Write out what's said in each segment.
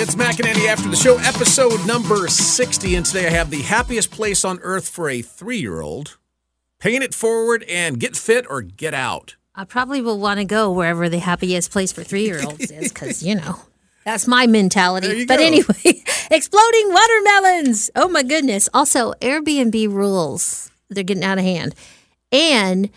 It's Mac and Andy after the show, episode number 60. And today I have the happiest place on earth for a three year old. Paying it forward and get fit or get out. I probably will want to go wherever the happiest place for three year olds is because, you know, that's my mentality. But go. anyway, exploding watermelons. Oh my goodness. Also, Airbnb rules. They're getting out of hand. And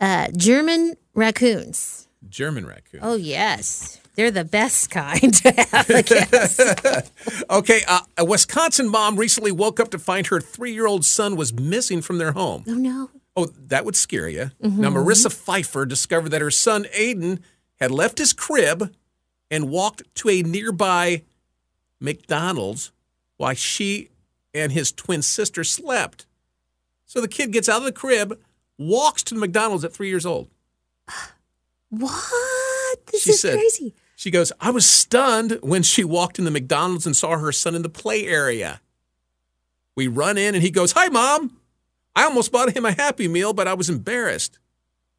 uh, German raccoons. German raccoon. Oh, yes. They're the best kind to have, guess. Okay, uh, a Wisconsin mom recently woke up to find her three year old son was missing from their home. oh, no. Oh, that would scare you. Now, Marissa Pfeiffer discovered that her son Aiden had left his crib and walked to a nearby McDonald's while she and his twin sister slept. So the kid gets out of the crib, walks to the McDonald's at three years old. What? This She is said- crazy. She goes, I was stunned when she walked in the McDonald's and saw her son in the play area. We run in and he goes, Hi, mom. I almost bought him a Happy Meal, but I was embarrassed.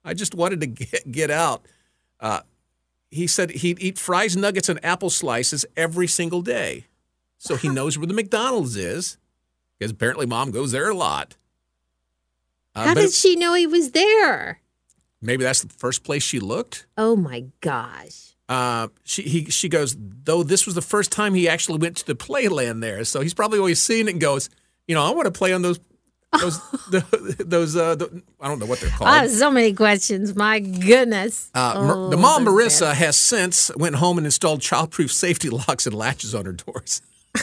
I just wanted to get, get out. Uh, he said he'd eat fries, nuggets, and apple slices every single day. So he knows where the McDonald's is because apparently mom goes there a lot. Uh, How did she know he was there? maybe that's the first place she looked. Oh, my gosh. Uh, she he she goes though this was the first time he actually went to the playland there, so he's probably always seen it and goes, you know, I want to play on those those the, those uh the, I don't know what they're I called. have so many questions. My goodness. Uh, Oh, the mom Marissa bad. has since went home and installed childproof safety locks and latches on her doors.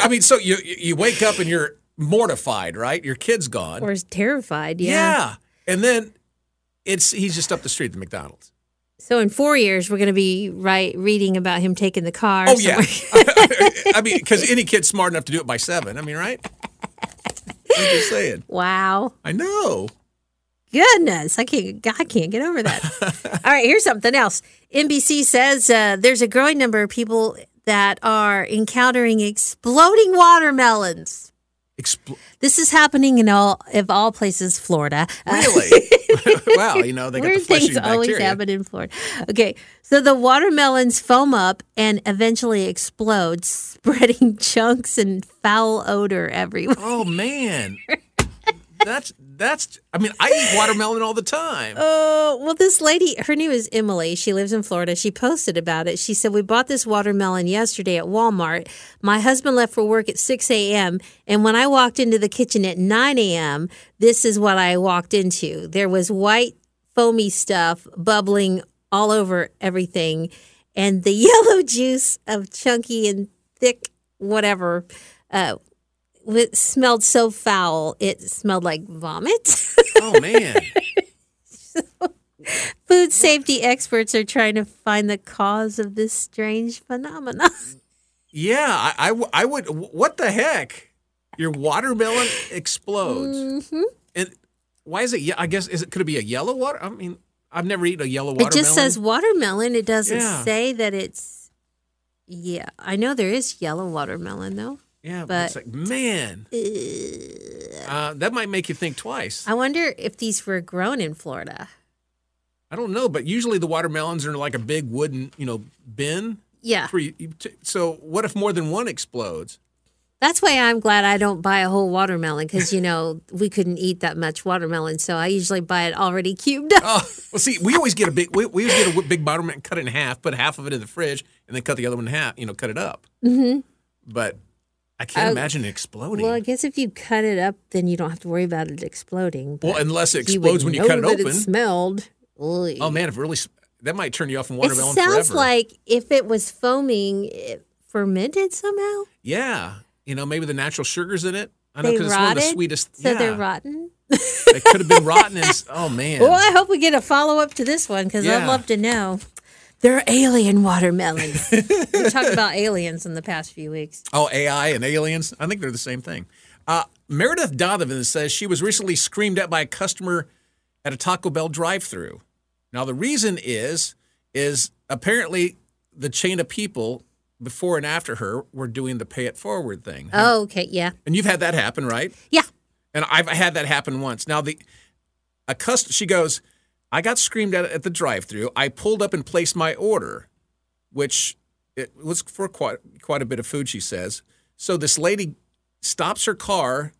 I mean, so you you wake up and you're mortified, right? Your kid's gone. Or is terrified. yeah. Yeah. and then it's he's just up the street at the McDonald's. So in four years, we're going to be right reading about him taking the car. Oh yeah. I mean, because any kid's smart enough to do it by seven. I mean, right? I'm just saying. wow. I know. Goodness, I can't. I can't get over that. All right, here's something else. NBC says uh, there's a growing number of people that are encountering exploding watermelons. Expl- This is happening in all of all places, Florida. Uh, really? wow. You know they got the Weird flushing things always bacteria. happen in Florida. Okay, so the watermelons foam up and eventually explode, spreading chunks and foul odor everywhere. Oh man, that's that's. I mean, I eat watermelon all the time. Oh, well, this lady, her name is Emily. She lives in Florida. She posted about it. She said, We bought this watermelon yesterday at Walmart. My husband left for work at 6 a.m. And when I walked into the kitchen at 9 a.m., this is what I walked into. There was white, foamy stuff bubbling all over everything, and the yellow juice of chunky and thick whatever. Uh, it smelled so foul, it smelled like vomit. Oh man. Food safety experts are trying to find the cause of this strange phenomenon. Yeah, I I would. What the heck? Your watermelon explodes. Mm-hmm. And why is it? Yeah, I guess is it could it be a yellow water? I mean, I've never eaten a yellow watermelon. It just says watermelon. It doesn't Yeah. say that it's. Yeah, I know there is yellow watermelon though. Yeah, but, but- it's like man, uh, that might make you think twice. I wonder if these were grown in Florida. I don't know, but usually the watermelons are in like a big wooden, you know, bin. Yeah, For you, you t- so what if more than one explodes? that's why I'm glad I don't buy a whole watermelon because you know we couldn't eat that much watermelon, so I usually buy it already cubed up. Oh, well, see, we always get a big, we, we always get a big watermelon, cut it in half, put half of it in the fridge, and then cut the other one in half. You know, cut it up. Mm-hmm. But I can't Uh, imagine it exploding. Well, I guess if you cut it up, then you don't have to worry about it exploding. Well, unless it explodes when you cut it that open. It smelled. Oy. oh man, if it really that might turn you off from watermelon. It sounds forever. like if it was foaming, it fermented somehow. yeah, you know, maybe the natural sugars in it. I know because it's one of the sweetest. So yeah, they're rotten. It could have been rotten. And, oh man. Well, I hope we get a follow up to this one because Yeah. I'd love to know. They're alien watermelons. we talked about aliens in the past few weeks. Oh, AI and aliens. I think they're the same thing. Uh, Meredith Donovan says she was recently screamed at by a customer at a Taco Bell drive-through. Now the reason is is apparently the chain of people before and after her were doing the pay it forward thing. Oh, okay. Yeah. And you've had that happen, right? Yeah. And I've had that happen once. Now the a cust she goes, I got screamed at at the drive-through. I pulled up and placed my order, which It was for quite quite a bit of food, she says. So this lady stops her car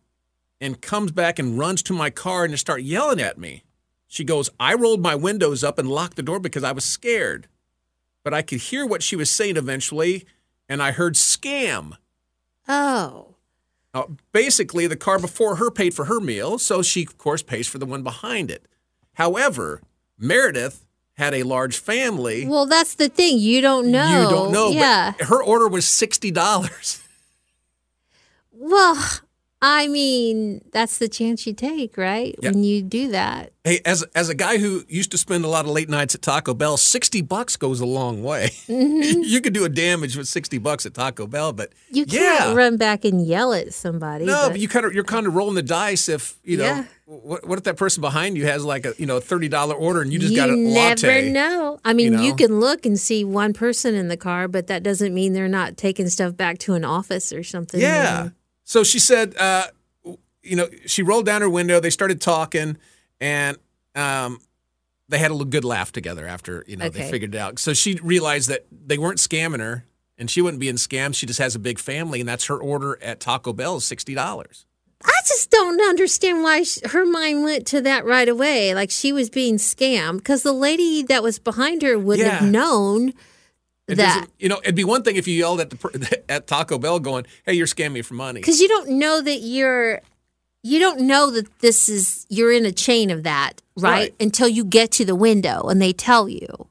and comes back and runs to my car and start yelling at me. She goes, I rolled my windows up and locked the door because I was scared. But I could hear what she was saying eventually, and I heard scam. Oh. Uh, basically, the car before her paid for her meal, so she, of course, pays for the one behind it. However, Meredith had a large family. Well, that's the thing. You don't know. You don't know. Yeah. Her order was $60. Well, I mean, that's the chance you take, right? Yeah. When you do that. Hey, as as a guy who used to spend a lot of late nights at Taco Bell, sixty bucks goes a long way. you could do a damage with sixty bucks at Taco Bell, but Mm-hmm. You can't yeah, run back and yell at somebody. no, but- but you kind of you're kind of rolling the dice if you know Yeah. what, what if that person behind you has like a you know thirty dollar order and you just you got a never latte. know. I mean, you you, can look and see one person in the car, but that doesn't mean they're not taking stuff back to an office or something. you Yeah. know? So she said, uh, you know, she rolled down her window. They started talking, and um, they had a good laugh together after you know they figured it out. So she realized that they weren't scamming her, and she wouldn't be in scams. She just has a big family, and that's her order at Taco Bell is sixty dollars. I just don't understand why sh her mind went to that right away. Like she was being scammed because the lady that was behind her wouldn't Yeah. have known It that. you know, it'd be one thing if you yelled at the at Taco Bell, going, "Hey, you're scamming me for money." Because you don't know that you're, you don't know that this is, you're in a chain of that, right? Right. Until you get to the window and they tell you.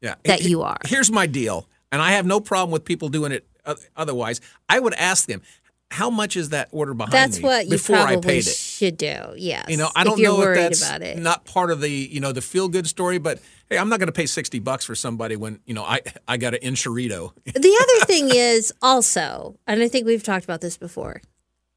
Yeah, that you are. Here's my deal, and I have no problem with people doing it otherwise. I would ask them, "How much is that order behind That's me?" what you before I probably paid it. should do. Yes. You know, I don't you're know worried if that's about it. not part of the you know the feel good story, but hey, I'm not going to pay sixty bucks for somebody when you know I I got an enchirito. the other thing is also, and I think we've talked about this before.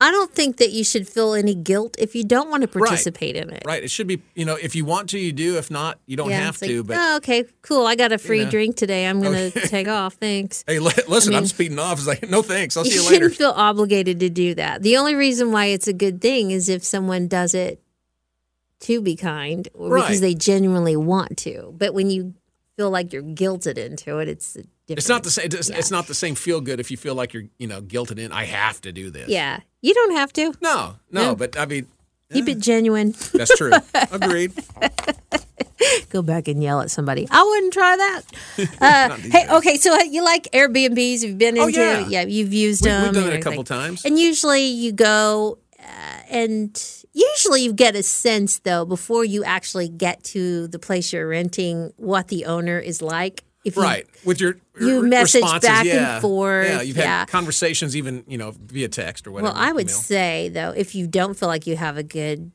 I don't think that you should feel any guilt if you don't want to participate in it. right? It should be you know if you want to, you do. If not, you don't Yeah, have like, to. But oh, okay, cool. I got a free know. drink today. I'm going to take off. Thanks. hey, li- listen, I am mean- speeding off. It's like no thanks. I'll see you later. You shouldn't feel obligated to do that. The only reason why it's a good thing is if someone does it to be kind or Right. because they genuinely want to. But when you feel like you're guilted into it, it's different. It's not the same. It's, Yeah. it's not the same feel good if you feel like you're you know guilted in. I have to do this. Yeah, you don't have to No, no, Yeah. but I mean. keep it genuine. That's true. Agreed. Go back and yell at somebody. I wouldn't try that. Uh, hey, okay, so uh, you like Airbnbs? You've been Oh, into? yeah. you've used We, them. we've done it a couple times. And usually you go uh, and usually you get a sense though before you actually get to the place you're renting what the owner is like. If you, Right. With your you r- message back and forth, Yeah, you've yeah. had conversations even, you know, via text or whatever. Well, I would email. say though, if you don't feel like you have a good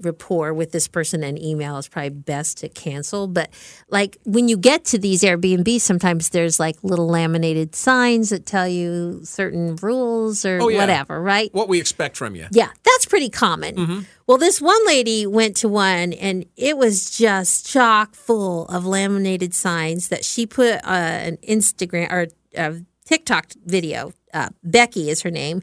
rapport with this person and email is probably best to cancel. But like when you get to these Airbnbs, sometimes there's like little laminated signs that tell you certain rules or Oh, yeah. whatever, right? what we expect from you. Yeah, that's pretty common. Mm-hmm. Well, this one lady went to one and it was just chock full of laminated signs that she put uh, an Instagram or a TikTok video. Uh, Becky is her name.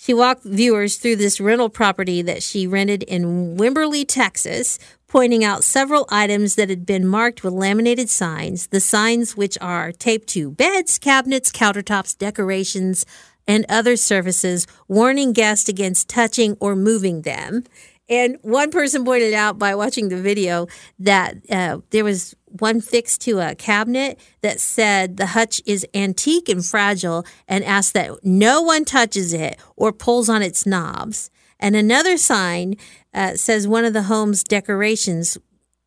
She walked viewers through this rental property that she rented in Wimberley, Texas, pointing out several items that had been marked with laminated signs. The signs, which are taped to beds, cabinets, countertops, decorations, and other surfaces, warning guests against touching or moving them. And one person pointed out by watching the video that uh, there was one fixed to a cabinet that said the hutch is antique and fragile and asked that no one touches it or pulls on its knobs. And another sign uh, says one of the home's decorations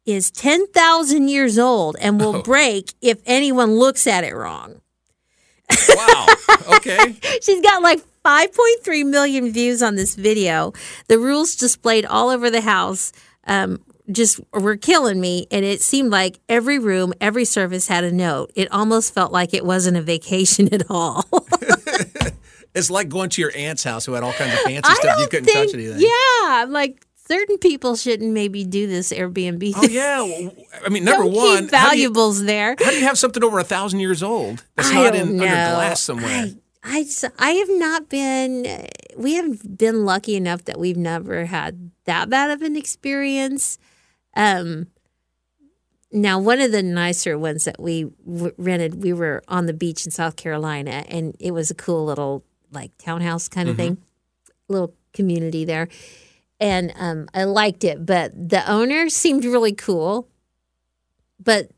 is 10,000 years old and will break if anyone looks at it wrong. Wow. Okay. She's got like 5.3 million views on this video. The rules displayed all over the house um, just were killing me. And it seemed like every room, every service had a note. It almost felt like it wasn't a vacation at all. It's like going to your aunt's house who had all kinds of fancy I stuff. You couldn't think, touch anything. Yeah, I'm like certain people shouldn't maybe do this Airbnb. Oh yeah. Well, I mean, number Don't one, keep how you, valuables there. how do you have something over a thousand years old that's I not in know. under glass somewhere? I, I, I have not been, we haven't been lucky enough that we've never had that bad of an experience. Um, now one of the nicer ones that we w- rented, we were on the beach in South Carolina, and it was a cool little like townhouse kind of thing, little community there, and um, I liked it. But the owner seemed really cool, but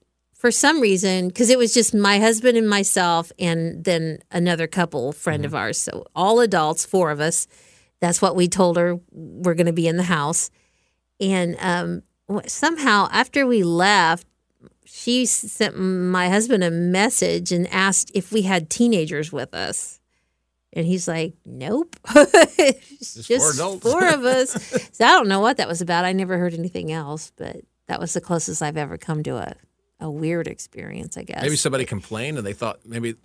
for some reason, because it was just my husband and myself, and then another couple friend of ours, so all adults, four of us. That's what we told her we're going to be in the house. And um, somehow, after we left, she sent my husband a message and asked if we had teenagers with us. And he's like, nope. It's Just four four of us. So I don't know what that was about. I never heard anything else, but that was the closest I've ever come to a, a weird experience, I guess. Maybe somebody complained and they thought maybe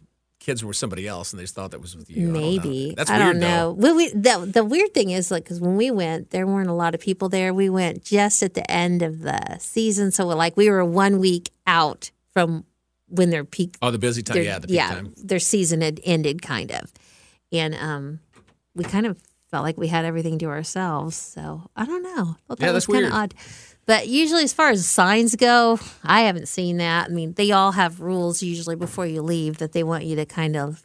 kids were somebody else and they just thought that was with you. I don't know. Maybe That's I weird. don't though. know. Well, we the the weird thing is like because when we went, there weren't a lot of people there. We went just at the end of the season, so like we were one week out from when their peak. Oh, the busy time. their- Yeah, the peak time. their season had ended, kind of, and um, we kind of felt like we had everything to ourselves. So I don't know. I Yeah, that that's was kind of odd. But usually, as far as signs go, I haven't seen that. I mean, they all have rules usually before you leave that they want you to kind of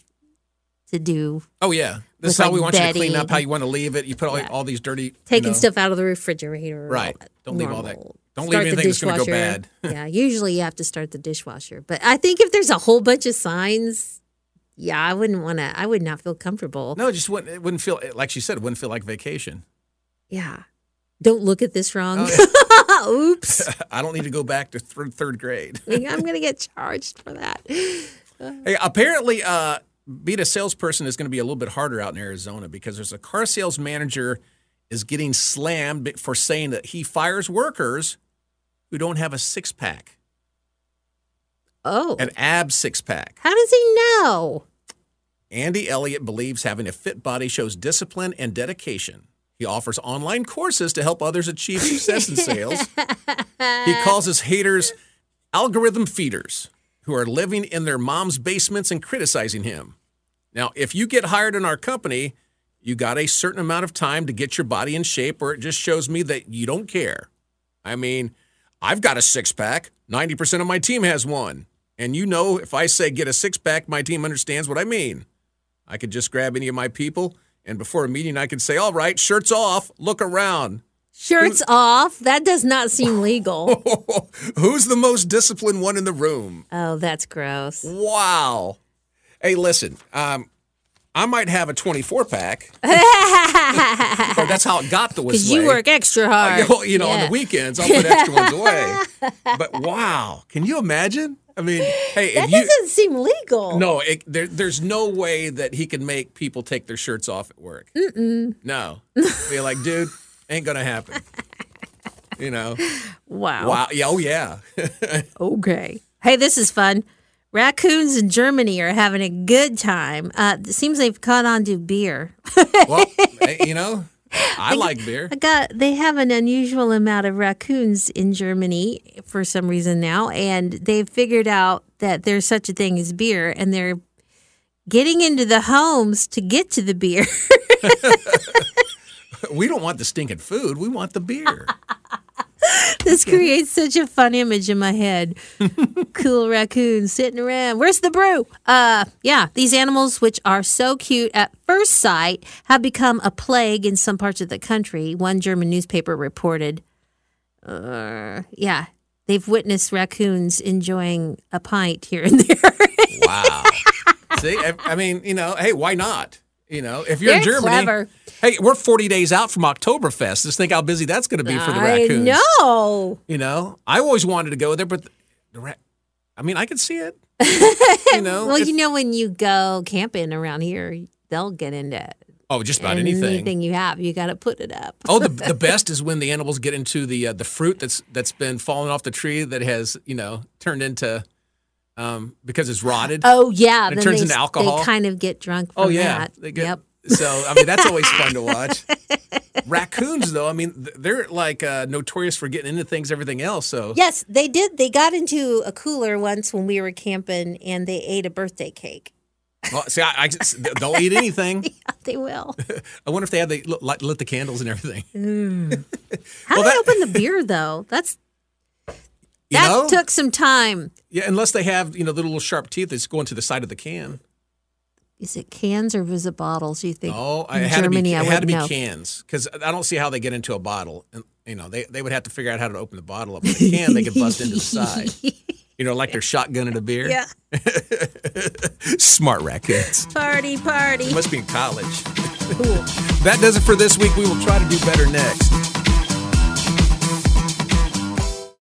to do Oh yeah, this is how like, we want you to clean up. How you want to leave it. You put all, Yeah. all these dirty you taking know- stuff out of the refrigerator. Right. Don't leave all that- don't leave Start the anything that's gonna go dishwasher. bad. yeah, usually you have to start the dishwasher. But I think if there's a whole bunch of signs, yeah, I wouldn't want to. I would not feel comfortable. No, it just wouldn't. It wouldn't feel like she said. It wouldn't feel like vacation. Yeah, don't look at this wrong. Oh, Oops, I don't need to go back to third third grade. I'm gonna get charged for that. Hey, apparently, uh, being a salesperson is going to be a little bit harder out in Arizona because there's a car sales manager is getting slammed for saying that he fires workers who don't have a six pack, Oh, an ab six pack. how does he know? Andy Elliott believes having a fit body shows discipline and dedication. He offers online courses to help others achieve success in sales. He calls his haters algorithm feeders who are living in their mom's basements and criticizing him. Now, if you get hired in our company, you got a certain amount of time to get your body in shape, or it just shows me that you don't care. I mean, I've got a six pack. 90% of my team has one. And you know, if I say get a six pack, my team understands what I mean. I could just grab any of my people, and before a meeting, I could say, All right, shirts off, look around. Shirts off. That does not seem legal. Who's the most disciplined one in the room? oh, that's gross. Wow. Hey, listen, um, I might have a 24 pack. or that's how it got the way. Because you work extra hard. You know, on the weekends, I'll put extra ones away. But wow, can you imagine? I mean, hey, That you. doesn't seem legal. No, it, there, there's no way that he can make people take their shirts off at work. Mm-mm. No. Be like, dude, ain't going to happen. You know? Wow. Wow. Yeah, oh, yeah. Okay. Hey, this is fun. Raccoons in Germany are having a good time. Uh, it seems they've caught on to beer. well, you know, I like beer. I got they have an unusual amount of raccoons in Germany for some reason now, and they've figured out that there's such a thing as beer, and they're getting into the homes to get to the beer. We don't want the stinking food. We want the beer. this creates such a fun image in my head. cool raccoons sitting around. Where's the brew? Uh, yeah, these animals, which are so cute at first sight, have become a plague in some parts of the country. One German newspaper reported. Uh, yeah, they've witnessed raccoons enjoying a pint here and there. Wow. See, I, I mean, you know, hey, why not? You know, if you're in They're Germany, clever. hey, we're 40 days out from Oktoberfest. Just think how busy that's going to be for the I raccoons. know. You know, I always wanted to go there, but the, the ra- I mean, I could see it. you know, Well, you know, when you go camping around here, they'll get into oh, just about anything. anything you have. You got to put it up. Oh, the the best is when the animals get into the uh, the fruit that's that's been falling off the tree that has you know turned into um because it's rotted. Oh yeah, It turns they, into alcohol? They kind of get drunk. From Oh, yeah, that. They get- yep. So I mean that's always fun to watch. Raccoons though, I mean they're like uh, notorious for getting into things, everything else. So Yes, they did. They got into a cooler once when we were camping, and they ate a birthday cake. well, see, I, I they'll eat anything. they will. I wonder if they had the lit, lit the candles and everything. How Well, do they open the beer though? That's You that know? took some time. Yeah, unless they have, you know, the little sharp teeth that's going to the side of the can. Is it cans or was it bottles? You think? Oh, in it had Germany, to be, it had to be know. cans because I don't see how they get into a bottle. And you know, they, they would have to figure out how to open the bottle up. With a can, they could bust into the side. You know, like they're shotgunning a beer. Yeah, Smart raccoons. party, party. Must be in college. Cool. That does it for this week. We will try to do better next.